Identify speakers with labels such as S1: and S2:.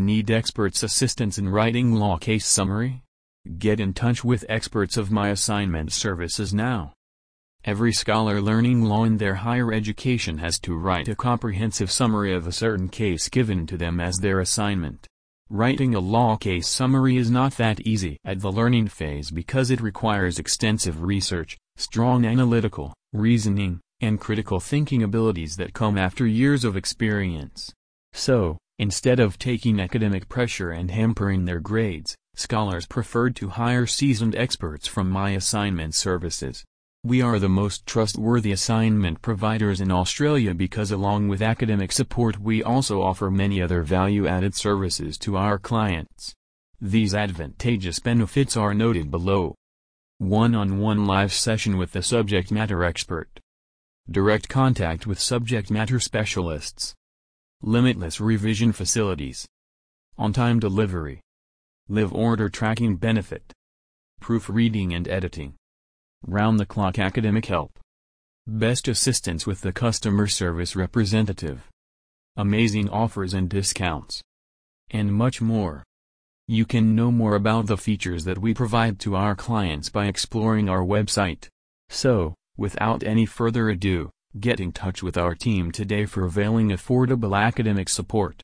S1: Need experts' assistance in writing law case summary? Get in touch with experts of My Assignment Services now. Every scholar learning law in their higher education has to write a comprehensive summary of a certain case given to them as their assignment. Writing a law case summary is not that easy at the learning phase because it requires extensive research, strong analytical, reasoning, and critical thinking abilities that come after years of experience. So, instead of taking academic pressure and hampering their grades, scholars preferred to hire seasoned experts from My Assignment Services. We are the most trustworthy assignment providers in Australia because along with academic support we also offer many other value-added services to our clients. These advantageous benefits are noted below. One-on-one -on -one live session with the subject matter expert. Direct contact with subject matter specialists. Limitless revision facilities. On-time delivery. Live order tracking benefit. Proofreading and editing. Round-the-clock academic help. Best assistance with the customer service representative. Amazing offers and discounts. And much more. You can know more about the features that we provide to our clients by exploring our website. So, without any further ado, get in touch with our team today for availing affordable academic support.